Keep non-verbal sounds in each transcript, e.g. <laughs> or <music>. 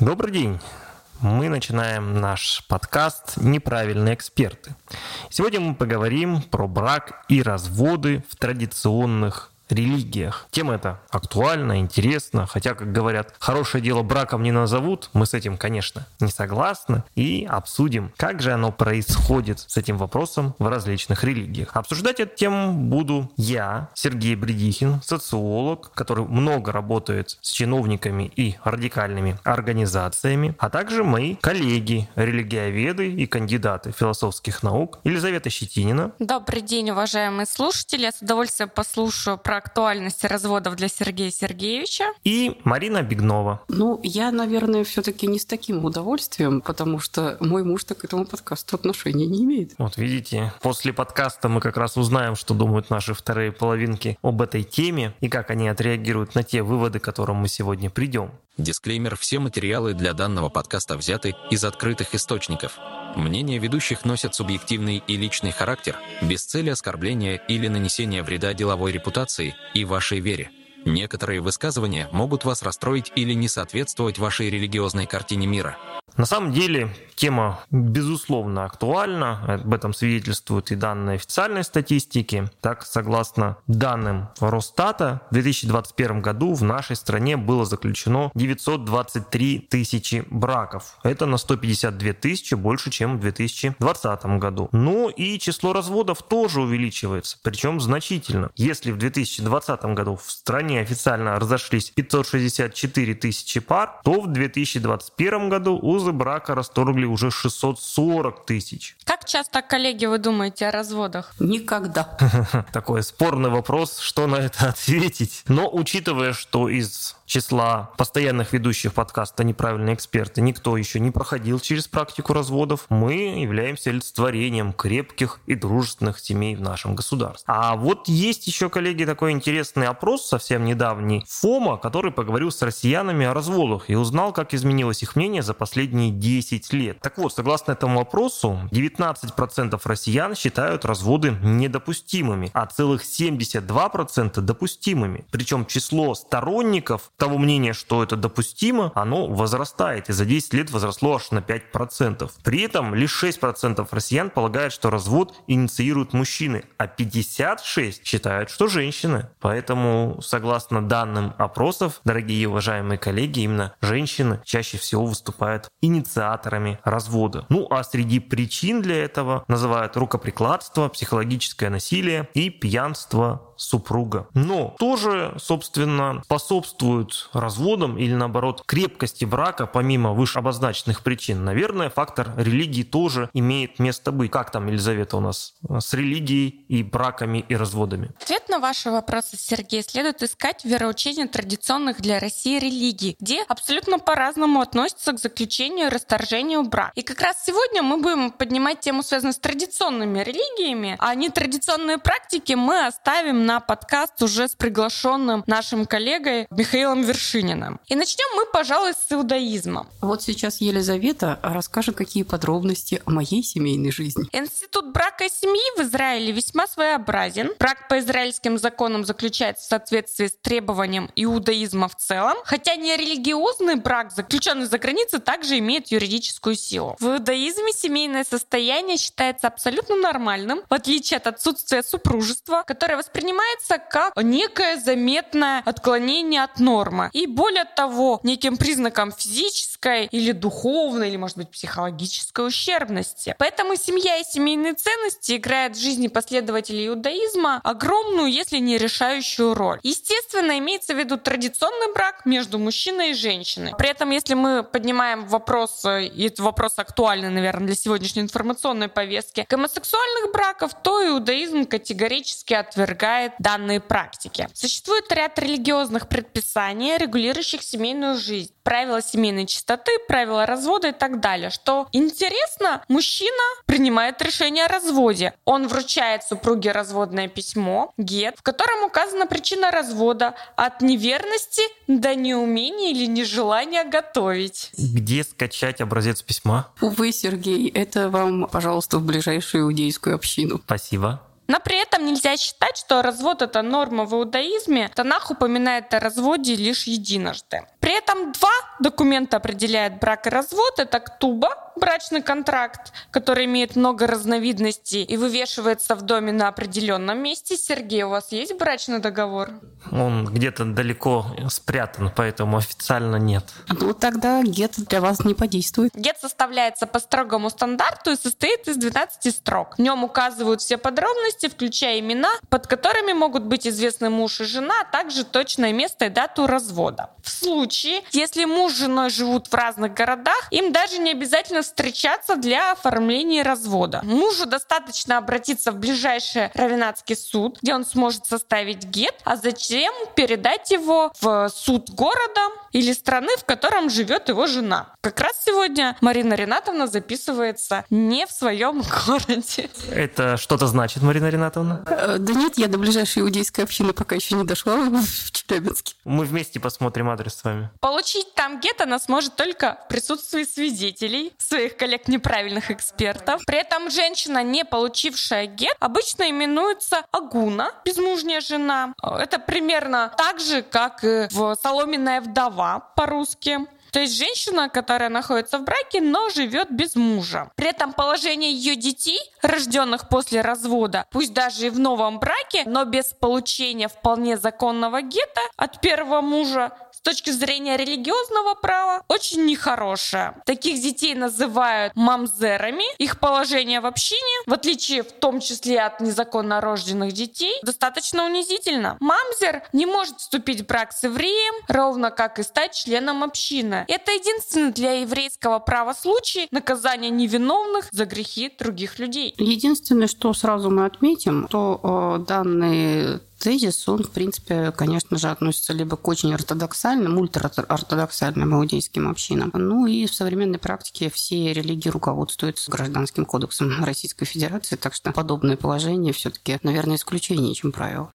Добрый день! Мы начинаем наш подкаст «Неправильные эксперты». Сегодня мы поговорим про брак и разводы в традиционных религиях. Тема эта актуальна, интересна, хотя, как говорят, хорошее дело браком не назовут, мы с этим, конечно, не согласны, и обсудим, как же оно происходит с этим вопросом в различных религиях. Обсуждать эту тему буду я, Сергей Бредихин, социолог, который много работает с чиновниками и радикальными организациями, а также мои коллеги, религиоведы и кандидаты философских наук Елизавета Щетинина. Добрый день, уважаемые слушатели. Я с удовольствием послушаю про актуальности разводов для Сергея Сергеевича. И Марина Бегнова. Ну, я, наверное, все-таки не с таким удовольствием, потому что мой муж так к этому подкасту отношения не имеет. Вот видите, после подкаста мы как раз узнаем, что думают наши вторые половинки об этой теме и как они отреагируют на те выводы, к которым мы сегодня придем. Дисклеймер. Все материалы для данного подкаста взяты из открытых источников. Мнения ведущих носят субъективный и личный характер, без цели оскорбления или нанесения вреда деловой репутации и вашей вере. Некоторые высказывания могут вас расстроить или не соответствовать вашей религиозной картине мира. На самом деле тема безусловно актуальна, об этом свидетельствуют и данные официальной статистики. Так, согласно данным Росстата, в 2021 году в нашей стране было заключено 923 тысячи браков. Это на 152 тысячи больше, чем в 2020 году. Ну и число разводов тоже увеличивается, причем значительно. Если в 2020 году в стране официально разошлись 564 тысячи пар, то в 2021 году узы брака расторгли уже 640 тысяч. Как часто, коллеги, вы думаете о разводах? Никогда. <laughs> Такой спорный вопрос, что на это <laughs> ответить. Но учитывая, что из числа постоянных ведущих подкаста «Неправильные эксперты» никто еще не проходил через практику разводов, мы являемся олицетворением крепких и дружественных семей в нашем государстве. А вот есть еще, коллеги, такой интересный опрос совсем недавний ФОМа, который поговорил с россиянами о разводах и узнал, как изменилось их мнение за последние 10 лет. Так вот, согласно этому опросу, 19% россиян считают разводы недопустимыми, а целых 72% допустимыми. Причем число сторонников того мнения, что это допустимо, оно возрастает и за 10 лет возросло аж на 5%. При этом лишь 6% россиян полагают, что развод инициируют мужчины, а 56% считают, что женщины. Поэтому, согласно данным опросов, дорогие и уважаемые коллеги, именно женщины чаще всего выступают инициаторами развода. Ну а среди причин для этого называют рукоприкладство, психологическое насилие и пьянство супруга. Но тоже, собственно, способствуют разводам или, наоборот, крепкости брака, помимо выше обозначенных причин. Наверное, фактор религии тоже имеет место быть. Как там, Елизавета, у нас с религией и браками и разводами? Ответ на ваши вопросы, Сергей, следует искать в вероучении традиционных для России религий, где абсолютно по-разному относятся к заключению и расторжению брака. И как раз сегодня мы будем поднимать тему, связанную с традиционными религиями, а нетрадиционные практики мы оставим на подкаст уже с приглашенным нашим коллегой Михаилом Вершининым. И начнем мы, пожалуй, с иудаизма. Вот сейчас Елизавета расскажет, какие подробности о моей семейной жизни. Институт брака и семьи в Израиле весьма своеобразен. Брак по израильским законам заключается в соответствии с требованием иудаизма в целом, хотя нерелигиозный брак, заключенный за границей, также имеет юридическую силу. В иудаизме семейное состояние считается абсолютно нормальным, в отличие от отсутствия супружества, которое воспринимается как некое заметное отклонение от нормы. И более того, неким признаком физической или духовной, или, может быть, психологической ущербности. Поэтому семья и семейные ценности играют в жизни последователей иудаизма огромную, если не решающую роль. Естественно, имеется в виду традиционный брак между мужчиной и женщиной. При этом, если мы поднимаем вопрос, и этот вопрос актуальный, наверное, для сегодняшней информационной повестки, гомосексуальных браков, то иудаизм категорически отвергает подтверждает данные практики. Существует ряд религиозных предписаний, регулирующих семейную жизнь правила семейной чистоты, правила развода и так далее. Что интересно, мужчина принимает решение о разводе. Он вручает супруге разводное письмо, гет, в котором указана причина развода от неверности до неумения или нежелания готовить. Где скачать образец письма? Увы, Сергей, это вам, пожалуйста, в ближайшую иудейскую общину. Спасибо. Но при этом нельзя считать, что развод это норма в иудаизме. Танах упоминает о разводе лишь единожды. При этом два документа определяют брак и развод. Это ктуба, брачный контракт, который имеет много разновидностей и вывешивается в доме на определенном месте. Сергей, у вас есть брачный договор? Он где-то далеко спрятан, поэтому официально нет. Ну, тогда гет для вас не подействует. Гет составляется по строгому стандарту и состоит из 12 строк. В нем указывают все подробности, включая имена, под которыми могут быть известны муж и жена, а также точное место и дату развода. В случае, если муж с женой живут в разных городах, им даже не обязательно встречаться для оформления развода. Мужу достаточно обратиться в ближайший равенатский суд, где он сможет составить гет, а затем передать его в суд города или страны, в котором живет его жена. Как раз сегодня Марина Ренатовна записывается не в своем <laughs> городе. Это что-то значит, Марина Ренатовна? Э, Да нет, я до ближайшей иудейской общины пока еще не дошла <laughs> в Челябинске. Мы вместе посмотрим адрес с вами. Получить там гет она сможет только в присутствии свидетелей, своих коллег неправильных экспертов. При этом женщина, не получившая гет, обычно именуется агуна, безмужняя жена. Это примерно так же, как и в соломенная вдова по-русски. То есть женщина, которая находится в браке, но живет без мужа. При этом положение ее детей, рожденных после развода, пусть даже и в новом браке, но без получения вполне законного гета от первого мужа, с точки зрения религиозного права, очень нехорошее. Таких детей называют мамзерами. Их положение в общине, в отличие в том числе от незаконно рожденных детей, достаточно унизительно. Мамзер не может вступить в брак с евреем, ровно как и стать членом общины. Это единственный для еврейского права случай наказания невиновных за грехи других людей. Единственное, что сразу мы отметим, то э, данный тезис, он, в принципе, конечно же, относится либо к очень ортодоксальным, ультраортодоксальным иудейским общинам. Ну и в современной практике все религии руководствуются гражданским кодексом Российской Федерации, так что подобное положение все-таки, наверное, исключение, чем правило.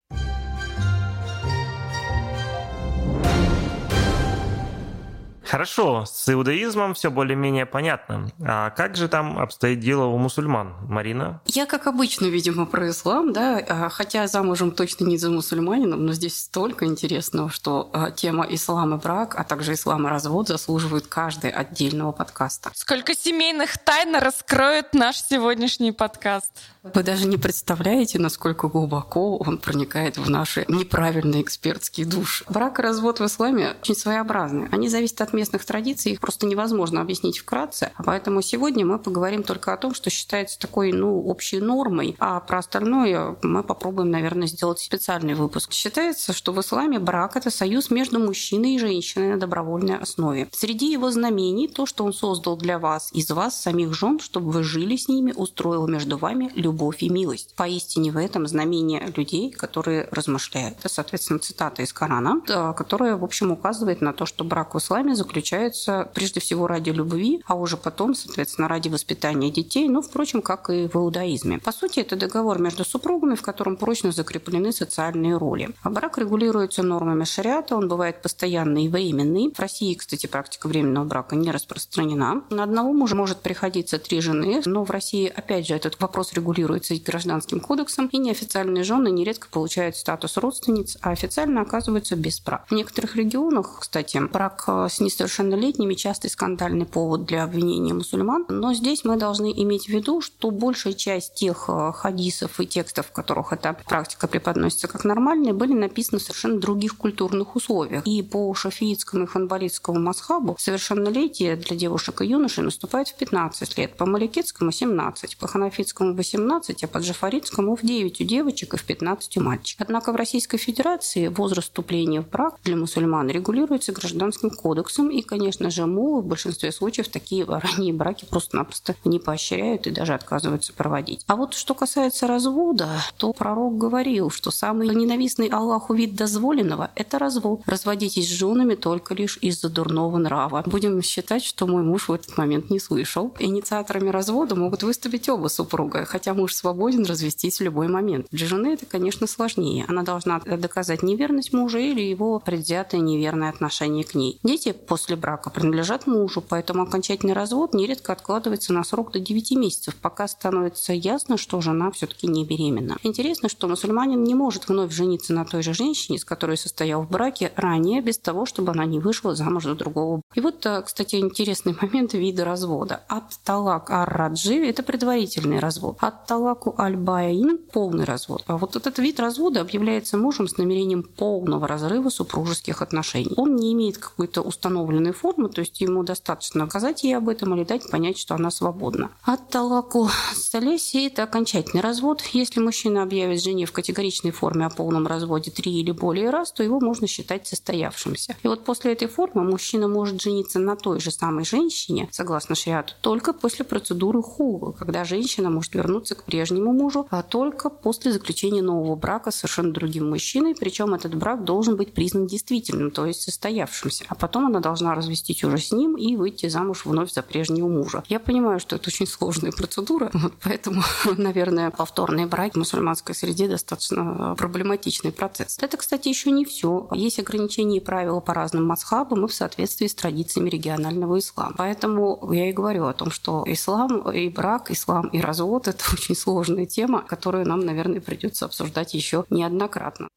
Хорошо, с иудаизмом все более-менее понятно. А как же там обстоит дело у мусульман, Марина? Я, как обычно, видимо, про ислам, да, а, хотя замужем точно не за мусульманином, но здесь столько интересного, что а, тема ислам и брак, а также ислам и развод заслуживают каждый отдельного подкаста. Сколько семейных тайн раскроет наш сегодняшний подкаст. Вы даже не представляете, насколько глубоко он проникает в наши неправильные экспертские души. Брак и развод в исламе очень своеобразны. Они зависят от местных традиций, их просто невозможно объяснить вкратце. Поэтому сегодня мы поговорим только о том, что считается такой, ну, общей нормой, а про остальное мы попробуем, наверное, сделать специальный выпуск. Считается, что в исламе брак – это союз между мужчиной и женщиной на добровольной основе. Среди его знамений то, что он создал для вас, из вас, самих жен, чтобы вы жили с ними, устроил между вами любовь и милость. Поистине в этом знамение людей, которые размышляют. Это, соответственно, цитата из Корана, которая, в общем, указывает на то, что брак в исламе заключается прежде всего ради любви, а уже потом, соответственно, ради воспитания детей, ну, впрочем, как и в иудаизме. По сути, это договор между супругами, в котором прочно закреплены социальные роли. А брак регулируется нормами шариата, он бывает постоянный и временный. В России, кстати, практика временного брака не распространена. На одного мужа может приходиться три жены, но в России, опять же, этот вопрос регулируется и гражданским кодексом, и неофициальные жены нередко получают статус родственниц, а официально оказываются без прав. В некоторых регионах, кстати, брак с несовершеннолетними частый скандальный повод для обвинения мусульман, но здесь мы должны иметь в виду, что большая часть тех э, хадисов и текстов, в которых эта практика преподносится как нормальная, были написаны в совершенно других культурных условиях. И по шафиитскому и ханбалитскому масхабу совершеннолетие для девушек и юношей наступает в 15 лет, по маликитскому – 17, по ханафитскому – 18, 18, а по Джафаринскому в 9 у девочек и в 15 у мальчиков. Однако в Российской Федерации возраст вступления в брак для мусульман регулируется гражданским кодексом, и, конечно же, МУ в большинстве случаев такие <laughs> ранние браки просто-напросто не поощряют и даже отказываются проводить. А вот что касается развода, то пророк говорил, что самый ненавистный Аллаху вид дозволенного – это развод. Разводитесь с женами только лишь из-за дурного нрава. Будем считать, что мой муж в этот момент не слышал. Инициаторами развода могут выступить оба супруга, хотя муж свободен развестись в любой момент. Для жены это, конечно, сложнее. Она должна доказать неверность мужа или его предвзятое неверное отношение к ней. Дети после брака принадлежат мужу, поэтому окончательный развод нередко откладывается на срок до 9 месяцев, пока становится ясно, что жена все-таки не беременна. Интересно, что мусульманин не может вновь жениться на той же женщине, с которой состоял в браке ранее, без того, чтобы она не вышла замуж за другого. И вот, э, кстати, интересный <laughs> момент вида развода. От талак ар-раджи – это предварительный развод. От талаку аль-баин – полный развод. А вот этот вид развода объявляется мужем с намерением полного разрыва супружеских отношений. Он не имеет какой-то установленной формы, то есть ему достаточно сказать ей об этом или дать понять, что она свободна. От талаку салеси – это окончательный развод. Если мужчина объявит жене в категоричной форме о полном разводе три или более раз, то его можно считать состоявшимся. И вот после этой формы мужчина может жениться на той же самой женщине, согласно шариату, только после процедуры хула, когда женщина может вернуться к прежнему мужу, а только после заключения нового брака с совершенно другим мужчиной, причем этот брак должен быть признан действительным, то есть состоявшимся. А потом она должна развестись уже с ним и выйти замуж вновь за прежнего мужа. Я понимаю, что это очень сложная процедура, <laughs> вот поэтому, <laughs> наверное, повторные браки в мусульманской среде достаточно проблематичный процесс. Это, кстати, еще не все. Есть ограничения и правила по разным масхабам и в соответствии с традициями регионального ислама. Поэтому я и говорю о том, что ислам и брак, ислам и развод – это <laughs> очень сложная тема, которую нам, наверное, придется обсуждать еще неоднократно.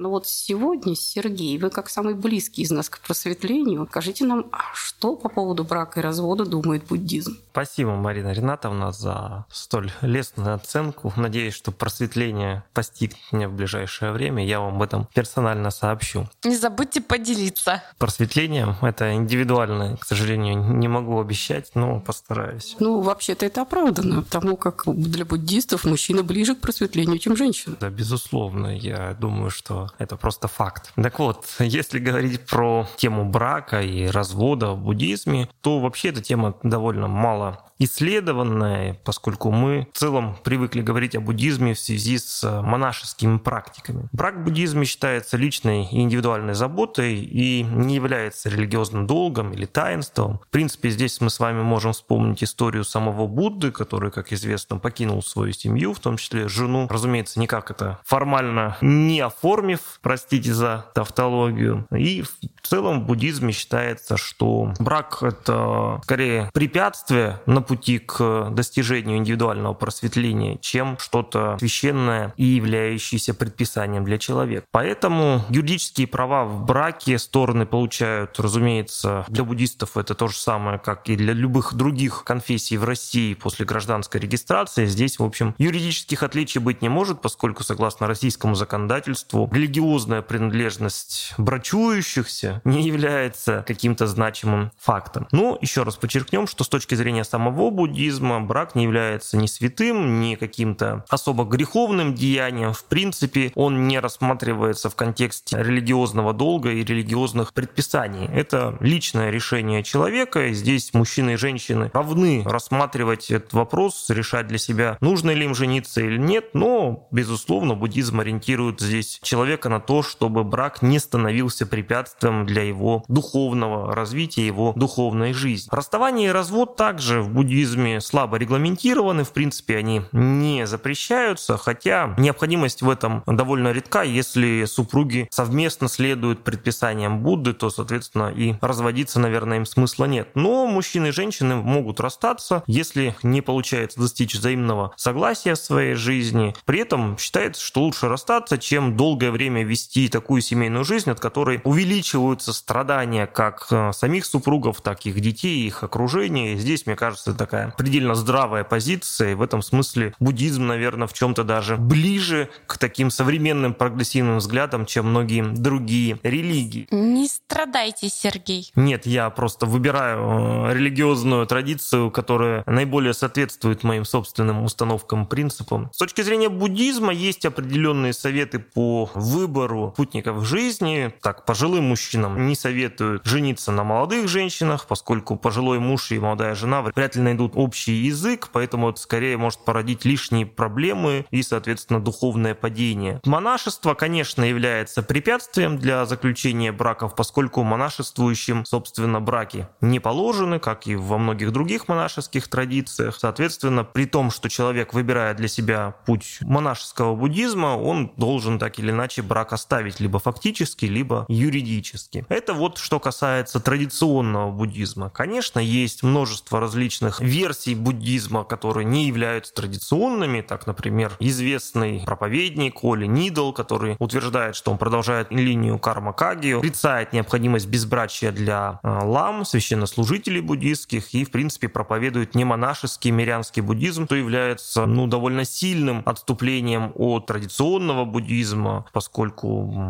Но вот сегодня, Сергей, вы как самый близкий из нас к просветлению, скажите нам, а что по поводу брака и развода думает буддизм? Спасибо, Марина Ринатовна, за столь лестную оценку. Надеюсь, что просветление постигнет меня в ближайшее время. Я вам об этом персонально сообщу. Не забудьте поделиться. Просветлением это индивидуально, к сожалению, не могу обещать, но постараюсь. Ну, вообще-то это оправдано, потому как для буддистов мужчина ближе к просветлению, чем женщина. Да, безусловно. Я думаю, что это просто факт. Так вот, <laughs> если говорить про тему брака и развода в буддизме, то вообще эта тема довольно мало исследованная, поскольку мы в целом привыкли говорить о буддизме в связи с э, монашескими практиками. Брак в буддизме считается личной и индивидуальной заботой и не является религиозным долгом или таинством. В принципе, здесь мы с вами можем вспомнить историю самого Будды, который, как известно, покинул свою семью, в том числе жену. Разумеется, никак это формально не оформив, простите за тавтологию. И в целом в буддизме считается, что брак — это скорее препятствие на пути к достижению индивидуального просветления, чем что-то священное и являющееся предписанием для человека. Поэтому юридические права в браке стороны получают, разумеется, для буддистов это то же самое, как и для любых других конфессий в России после гражданской регистрации. Здесь, в общем, юридических отличий быть не может, поскольку, согласно российскому законодательству, религиозная принадлежность брачующихся не является каким-то значимым фактом. Но еще раз подчеркнем, что с точки зрения самого буддизма брак не является ни святым, ни каким-то особо греховным деянием. В принципе, он не рассматривается в контексте религиозного долга и религиозных предписаний. Это личное решение человека, и здесь мужчины и женщины равны рассматривать этот вопрос, решать для себя, нужно ли им жениться или нет, но, безусловно, буддизм ориентирует здесь человека на то, чтобы брак не становился препятствием для его духовного развития, его духовной жизни. Расставание и развод также в буддизме слабо регламентированы, в принципе, они не запрещаются, хотя необходимость в этом довольно редка. Если супруги совместно следуют предписаниям Будды, то, соответственно, и разводиться, наверное, им смысла нет. Но мужчины и женщины могут расстаться, если не получается достичь взаимного согласия в своей жизни. При этом считается, что лучше расстаться, чем долгое время вести такую семейную жизнь, от которой увеличиваются страдания как э, самих супругов, так и их детей, их окружения. И здесь, мне кажется, кажется, такая предельно здравая позиция. И в этом смысле буддизм, наверное, в чем-то даже ближе к таким современным прогрессивным взглядам, чем многие другие религии. Не страдайте, Сергей. Нет, я просто выбираю э, религиозную традицию, которая наиболее соответствует моим собственным установкам, принципам. С точки зрения буддизма есть определенные советы по выбору путников жизни. Так, пожилым мужчинам не советуют жениться на молодых женщинах, поскольку пожилой муж и молодая жена вряд ли найдут общий язык, поэтому это скорее может породить лишние проблемы и, соответственно, духовное падение. Монашество, конечно, является препятствием для заключения браков, поскольку монашествующим, собственно, браки не положены, как и во многих других монашеских традициях. Соответственно, при том, что человек выбирает для себя путь монашеского буддизма, он должен так или иначе брак оставить либо фактически, либо юридически. Это вот что касается традиционного буддизма. Конечно, есть множество различных версий буддизма, которые не являются традиционными. Так, например, известный проповедник Оли Нидл, который утверждает, что он продолжает линию карма Каги, отрицает необходимость безбрачия для э, лам, священнослужителей буддистских, и, в принципе, проповедует не монашеский мирянский буддизм, то является ну, довольно сильным отступлением от традиционного буддизма, поскольку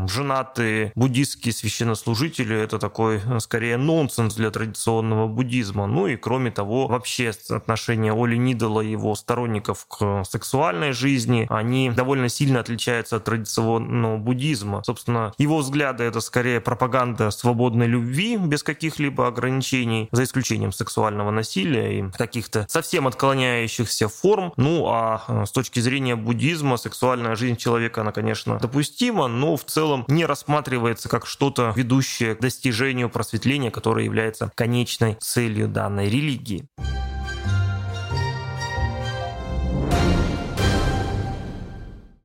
женатые буддистские священнослужители — это такой, э, скорее, нонсенс для традиционного буддизма. Ну и, кроме того, вообще отношение Оли Нидала и его сторонников к сексуальной жизни, они довольно сильно отличаются от традиционного буддизма. Собственно, его взгляды — это скорее пропаганда свободной любви без каких-либо ограничений, за исключением сексуального насилия и каких-то совсем отклоняющихся форм. Ну а э, с точки зрения буддизма сексуальная жизнь человека, она, конечно, допустима, но в целом не рассматривается как что-то ведущее к достижению просветления, которое является конечной целью данной религии.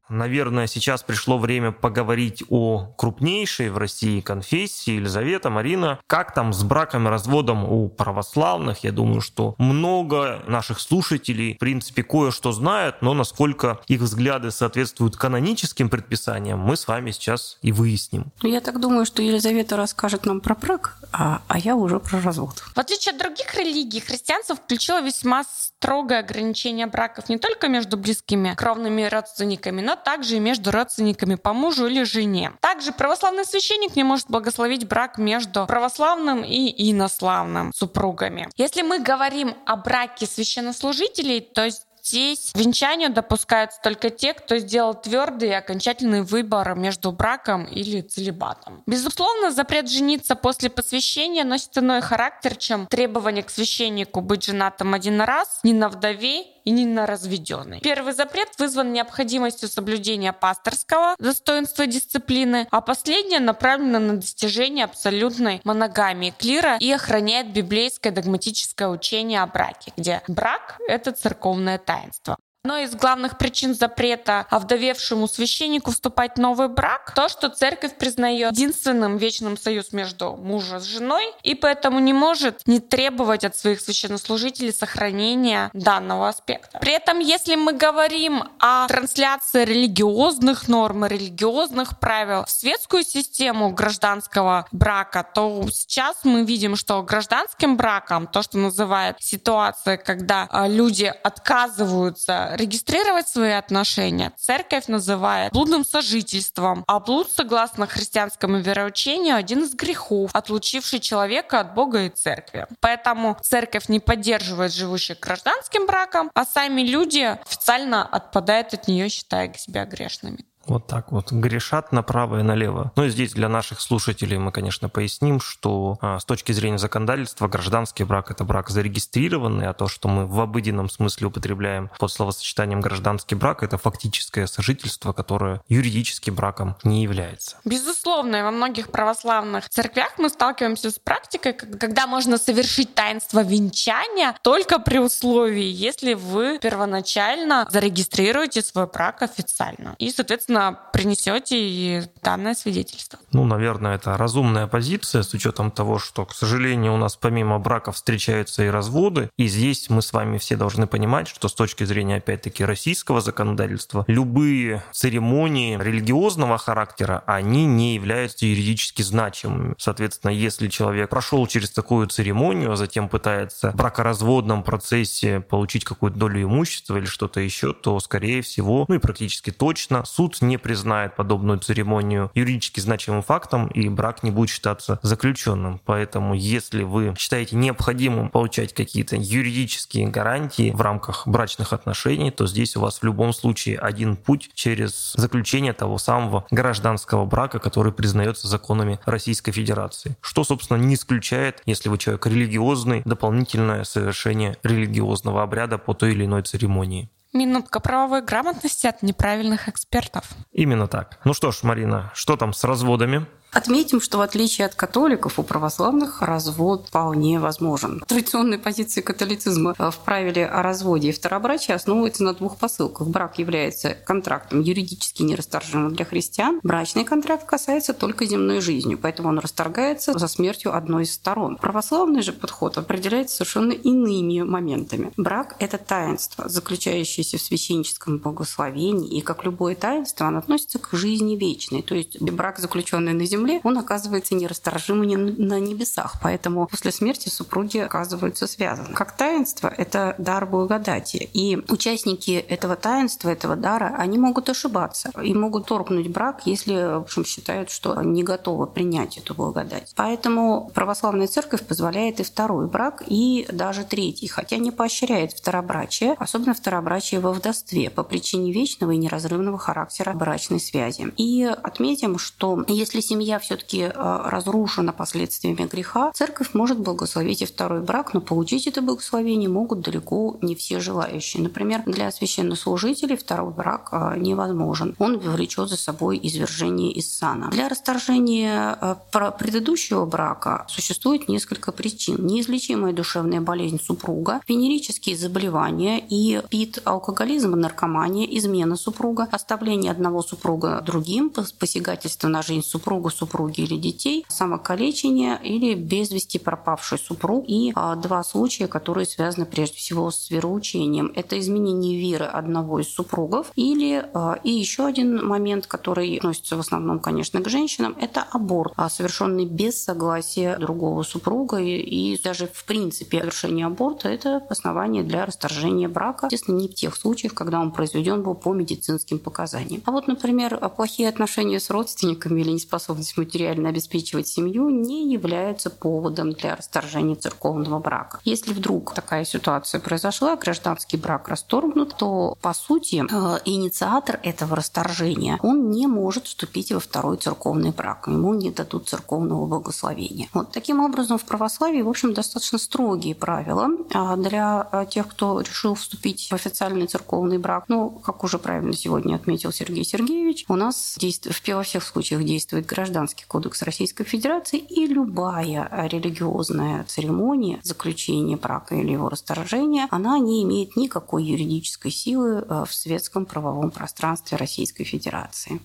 Наверное, сейчас пришло время поговорить о крупнейшей в России конфессии. Елизавета, Марина, как там с браком и разводом у православных? Я думаю, что много наших слушателей, в принципе, кое-что знают, но насколько их взгляды соответствуют каноническим предписаниям, мы с вами сейчас и выясним. Ну, я так думаю, что Елизавета расскажет нам про брак, а, а я уже про развод. В отличие от других религий, христианство включило весьма строгое ограничение браков не только между близкими кровными родственниками, но также и между родственниками по мужу или жене. Также православный священник не может благословить брак между православным и инославным супругами. Если мы говорим о браке священнослужителей, то есть Здесь венчанию допускаются только те, кто сделал твердый и окончательный выбор между браком или целебатом. Безусловно, запрет жениться после посвящения носит иной характер, чем требование к священнику быть женатым один раз, не на вдове и не на разведенной. Первый запрет вызван необходимостью соблюдения пасторского достоинства дисциплины, а последнее направлено на достижение абсолютной моногамии клира и охраняет библейское догматическое учение о браке, где брак — это церковное таинство. Одной из главных причин запрета овдовевшему священнику вступать в новый брак то, что церковь признает единственным вечным союз между мужем с женой и поэтому не может не требовать от своих священнослужителей сохранения данного аспекта. При этом, если мы говорим о трансляции религиозных норм и религиозных правил в светскую систему гражданского брака, то сейчас мы видим, что гражданским браком, то, что называют ситуация, когда а, люди отказываются регистрировать свои отношения церковь называет блудным сожительством, а блуд, согласно христианскому вероучению, один из грехов, отлучивший человека от Бога и церкви. Поэтому церковь не поддерживает живущих гражданским браком, а сами люди официально отпадают от нее, считая себя грешными. Вот так вот грешат направо и налево. Ну и здесь для наших слушателей мы, конечно, поясним, что а, с точки зрения законодательства гражданский брак – это брак зарегистрированный, а то, что мы в обыденном смысле употребляем под словосочетанием гражданский брак – это фактическое сожительство, которое юридически браком не является. Безусловно, и во многих православных церквях мы сталкиваемся с практикой, когда можно совершить таинство венчания только при условии, если вы первоначально зарегистрируете свой брак официально. И, соответственно, собственно, принесете данное свидетельство. Ну, наверное, это разумная позиция с учетом того, что, к сожалению, у нас помимо брака встречаются и разводы. И здесь мы с вами все должны понимать, что с точки зрения, опять-таки, российского законодательства, любые церемонии религиозного характера, они не являются юридически значимыми. Соответственно, если человек прошел через такую церемонию, а затем пытается в бракоразводном процессе получить какую-то долю имущества или что-то еще, то, скорее всего, ну и практически точно, суд не признает подобную церемонию юридически значимым фактом, и брак не будет считаться заключенным. Поэтому, если вы считаете необходимым получать какие-то юридические гарантии в рамках брачных отношений, то здесь у вас в любом случае один путь через заключение того самого гражданского брака, который признается законами Российской Федерации. Что, собственно, не исключает, если вы человек религиозный, дополнительное совершение религиозного обряда по той или иной церемонии. Минутка правовой грамотности от неправильных экспертов. Именно так. Ну что ж, Марина, что там с разводами? Отметим, что в отличие от католиков, у православных развод вполне возможен. Традиционные позиции католицизма в правиле о разводе и второбрачии основываются на двух посылках. Брак является контрактом юридически нерасторжимым для христиан. Брачный контракт касается только земной жизни, поэтому он расторгается за смертью одной из сторон. Православный же подход определяется совершенно иными моментами. Брак – это таинство, заключающееся в священническом благословении, и как любое таинство, оно относится к жизни вечной. То есть брак, заключенный на земле, земле, он оказывается нерасторжимым на небесах. Поэтому после смерти супруги оказываются связаны. Как таинство – это дар благодати. И участники этого таинства, этого дара, они могут ошибаться и могут торкнуть брак, если в общем, считают, что не готовы принять эту благодать. Поэтому православная церковь позволяет и второй брак, и даже третий, хотя не поощряет второбрачие, особенно второбрачие во вдовстве по причине вечного и неразрывного характера брачной связи. И отметим, что если семья семья все-таки э, разрушена последствиями греха, церковь может благословить и второй брак, но получить это благословение могут далеко не все желающие. Например, для священнослужителей второй брак э, невозможен. Он влечет за собой извержение из сана. Для расторжения э, предыдущего брака существует несколько причин. Неизлечимая душевная болезнь супруга, венерические заболевания и пит, алкоголизм, наркомания, измена супруга, оставление одного супруга другим, посягательство на жизнь супруга, супруги или детей, самокалечение или без вести пропавший супруг и а, два случая, которые связаны прежде всего с вероучением. Это изменение веры одного из супругов или а, и еще один момент, который относится в основном, конечно, к женщинам, это аборт, а, совершенный без согласия другого супруга и, даже в принципе совершение аборта это основание для расторжения брака. Естественно, не в тех случаях, когда он произведен был по медицинским показаниям. А вот, например, плохие отношения с родственниками или неспособность возможность материально обеспечивать семью не является поводом для расторжения церковного брака. Если вдруг такая ситуация произошла, гражданский брак расторгнут, то, по сути, э, инициатор этого расторжения, он не может вступить во второй церковный брак. Ему не дадут церковного благословения. Вот таким образом в православии, в общем, достаточно строгие правила а для э, тех, кто решил вступить в официальный церковный брак. Ну, как уже правильно сегодня отметил Сергей Сергеевич, у нас действует, во всех случаях действует гражданский Гражданский кодекс Российской Федерации, и любая религиозная церемония заключения брака или его расторжения, она не имеет никакой юридической силы э, в светском правовом пространстве Российской Федерации.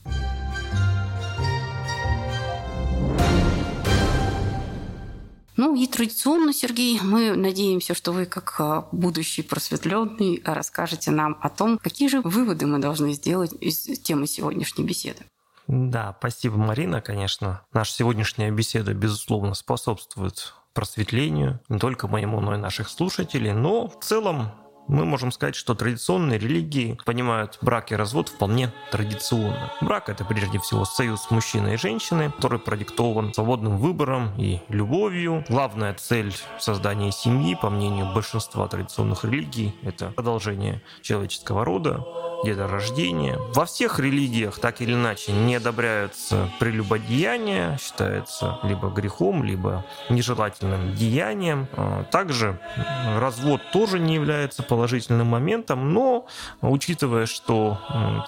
Ну и традиционно, Сергей, мы надеемся, что вы, как э, будущий просветленный, расскажете нам о том, какие же выводы мы должны сделать из темы сегодняшней беседы. Да, спасибо, Марина, конечно. Наша сегодняшняя беседа, безусловно, способствует просветлению не только моему, но и наших слушателей. Но в целом мы можем сказать, что традиционные религии понимают брак и развод вполне традиционно. Брак – это прежде всего союз мужчины и женщины, который продиктован свободным выбором и любовью. Главная цель создания семьи, по мнению большинства традиционных религий, это продолжение человеческого рода, деторождения. Во всех религиях так или иначе не одобряются прелюбодеяния, считается либо грехом, либо нежелательным деянием. А также развод тоже не является положительным моментом, но учитывая, что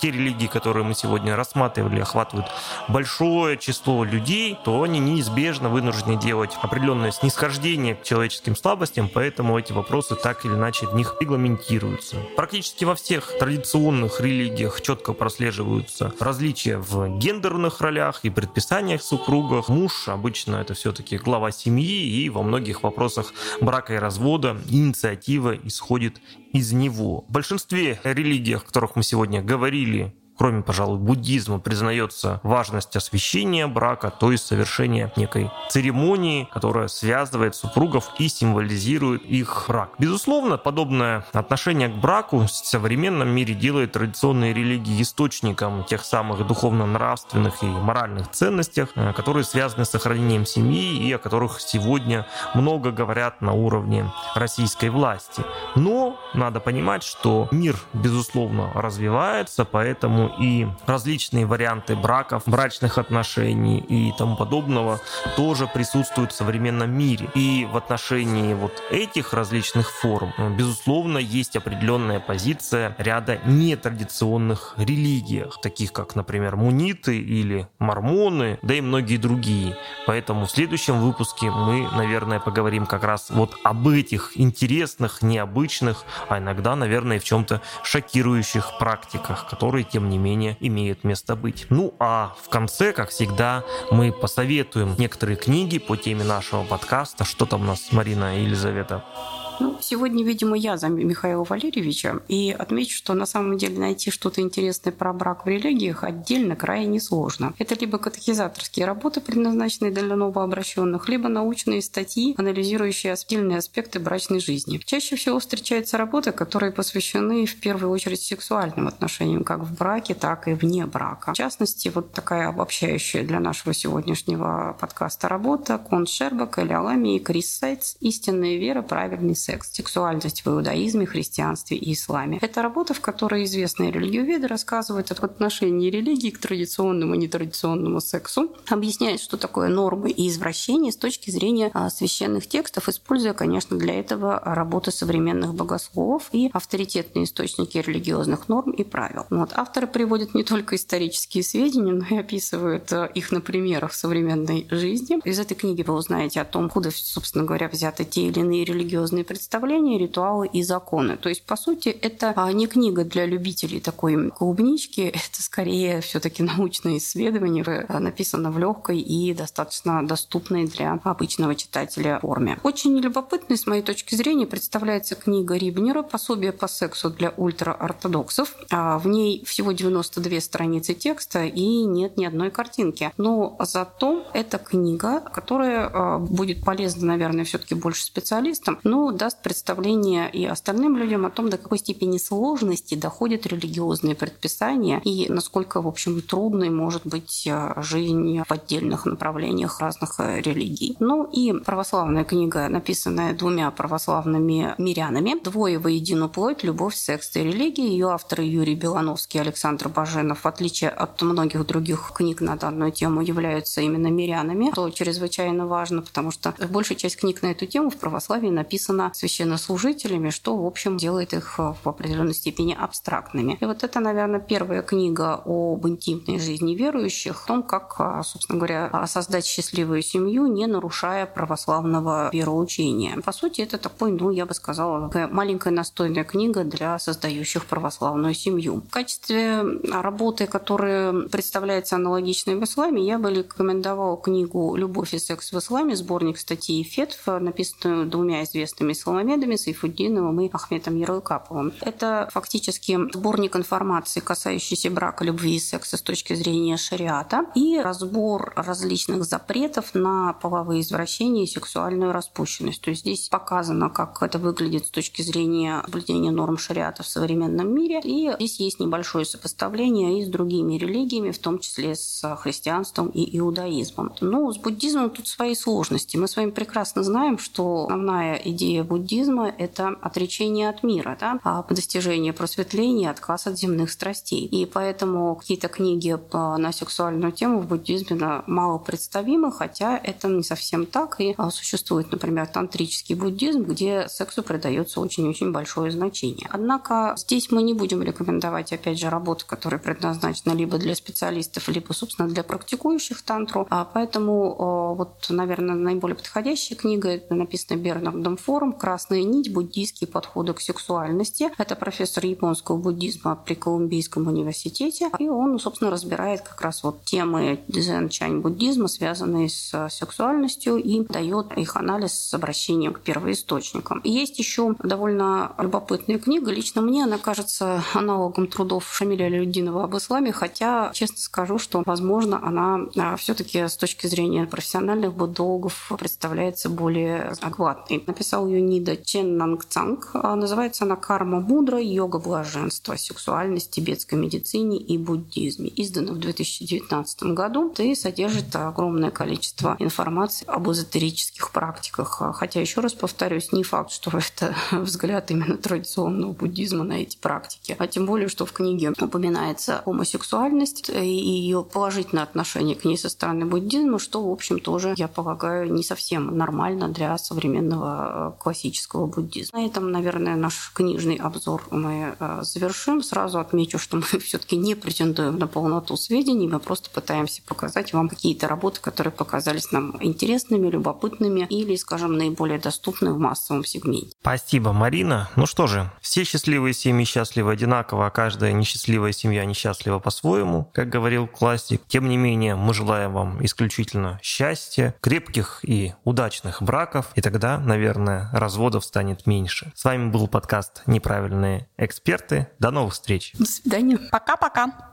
те религии, которые мы сегодня рассматривали, охватывают большое число людей, то они неизбежно вынуждены делать определенное снисхождение к человеческим слабостям, поэтому эти вопросы так или иначе в них регламентируются. Практически во всех традиционных религиях четко прослеживаются различия в гендерных ролях и предписаниях супругов. Муж обычно это все-таки глава семьи, и во многих вопросах брака и развода инициатива исходит из него. В большинстве религий, о которых мы сегодня говорили, кроме, пожалуй, буддизма, признается важность освящения брака, то есть совершения некой церемонии, которая связывает супругов и символизирует их брак. Безусловно, подобное отношение к браку в современном мире делает традиционные религии источником тех самых духовно-нравственных и моральных ценностей, э, которые связаны с сохранением семьи и о которых сегодня много говорят на уровне российской власти. Но надо понимать, что мир, безусловно, развивается, поэтому поэтому и различные варианты браков, брачных отношений и тому подобного тоже присутствуют в современном мире. И в отношении вот этих различных форм, э, безусловно, есть определенная позиция ряда нетрадиционных религиях, таких как, например, муниты или мормоны, да и многие другие. Поэтому в следующем выпуске мы, наверное, поговорим как раз вот об этих интересных, необычных, а иногда, наверное, и в чем-то шокирующих практиках, которые, тем не менее имеют место быть. Ну а в конце, как всегда, мы посоветуем некоторые книги по теме нашего подкаста. Что там у нас, Марина и Елизавета? Ну, сегодня, видимо, я за Михаила Валерьевича. И отмечу, что на самом деле найти что-то интересное про брак в религиях отдельно крайне сложно. Это либо катехизаторские работы, предназначенные для новообращенных, либо научные статьи, анализирующие отдельные аспекты брачной жизни. Чаще всего встречаются работы, которые посвящены в первую очередь сексуальным отношениям, как в браке, так и вне брака. В частности, вот такая обобщающая для нашего сегодняшнего подкаста работа Кон Шербак, Эли Алами и Крис Сайтс «Истинная вера, правильный секс» секс, сексуальность в иудаизме, христианстве и исламе. Это работа, в которой известные религиоведы рассказывают об отношении религии к традиционному и нетрадиционному сексу, объясняет, что такое нормы и извращения с точки зрения а, священных текстов, используя, конечно, для этого работы современных богословов и авторитетные источники религиозных норм и правил. Вот. Авторы приводят не только исторические сведения, но и описывают а, их на примерах современной жизни. Из этой книги вы узнаете о том, куда, собственно говоря, взяты те или иные религиозные представления, ритуалы и законы. То есть, по сути, это а, не книга для любителей такой клубнички, <laughs> это скорее все-таки научное исследование, а, написано в легкой и достаточно доступной для обычного читателя форме. Очень любопытной, с моей точки зрения, представляется книга Рибнера «Пособие по сексу для ультраортодоксов». А, в ней всего 92 страницы текста и нет ни одной картинки. Но зато это книга, которая будет полезна, наверное, все-таки больше специалистам, но даст представление и остальным людям о том, до какой степени сложности доходят религиозные предписания и насколько, в общем, трудной может быть э, жизнь в отдельных направлениях разных э, религий. Ну и православная книга, написанная двумя православными мирянами «Двое воедино плоть. Любовь, секс и религия». Ее авторы Юрий Белановский и Александр Баженов, в отличие от многих других книг на данную тему, являются именно мирянами, что чрезвычайно важно, потому что большая часть книг на эту тему в православии написана священнослужителями, что, в общем, делает их э, в определенной степени абстрактными. И вот это, наверное, первая книга об интимной жизни верующих, о том, как, э, собственно говоря, создать счастливую семью, не нарушая православного вероучения. По сути, это такой, ну, я бы сказала, маленькая настойная книга для создающих православную семью. В качестве работы, которая представляется аналогичной в исламе, я бы рекомендовала книгу «Любовь и секс в исламе», сборник статей Фетв, написанную двумя известными Соломедами, Сайфуддиновым и Ахметом Ярлыкаповым. Это фактически сборник информации, касающийся брака, любви и секса с точки зрения шариата и разбор различных запретов на половые извращения и сексуальную распущенность. То есть здесь показано, как это выглядит с точки зрения соблюдения норм шариата в современном мире. И здесь есть небольшое сопоставление и с другими религиями, в том числе с христианством и иудаизмом. Но с буддизмом тут свои сложности. Мы с вами прекрасно знаем, что основная идея буддизма – это отречение от мира, да, а достижение просветления, отказ от земных страстей. И поэтому какие-то книги на сексуальную тему в буддизме мало представимы, хотя это не совсем так. И а, существует, например, тантрический буддизм, где сексу придается очень-очень большое значение. Однако здесь мы не будем рекомендовать, опять же, работы, которые предназначены либо для специалистов, либо, собственно, для практикующих тантру. А поэтому, вот, наверное, наиболее подходящая книга, написана Бернардом Форум, красная нить буддийские подходы к сексуальности. Это профессор японского буддизма при Колумбийском университете. И он, собственно, разбирает как раз вот темы дзен-чань буддизма, связанные с сексуальностью, и дает их анализ с обращением к первоисточникам. Есть еще довольно любопытная книга. Лично мне она кажется аналогом трудов Шамиля Людинова об исламе, хотя, честно скажу, что, возможно, она а, все-таки с точки зрения профессиональных буддологов представляется более адекватной. Написал ее Нида Чен. А, называется она «Карма мудро. Йога блаженства. Сексуальность, тибетской медицине и буддизме». Издана в 2019 году и содержит огромное количество информации об эзотерических практиках. Хотя, еще раз повторюсь, не факт, что <laughs> это взгляд именно традиционного буддизма на эти практики. А тем более, что в книге упоминается гомосексуальность и ее положительное отношение к ней со стороны буддизма, что, в общем, тоже, я полагаю, не совсем нормально для современного э, классического буддизма. На этом, наверное, наш книжный обзор мы э, завершим. Сразу отмечу, что мы <laughs> все-таки не претендуем на полноту сведений, мы просто пытаемся показать вам какие-то работы, которые показались нам интересными, любопытными или, скажем, наиболее доступны в массовом сегменте. Спасибо, Марина. Ну что же, все счастливые семьи счастливы одинаково, а каждая несчастливая семья несчастлива по-своему, как говорил классик. Тем не менее, мы желаем вам исключительно счастья, крепких и удачных браков, и тогда, наверное, разводов станет меньше. С вами был подкаст «Неправильные эксперты». До новых встреч. До свидания. Пока-пока.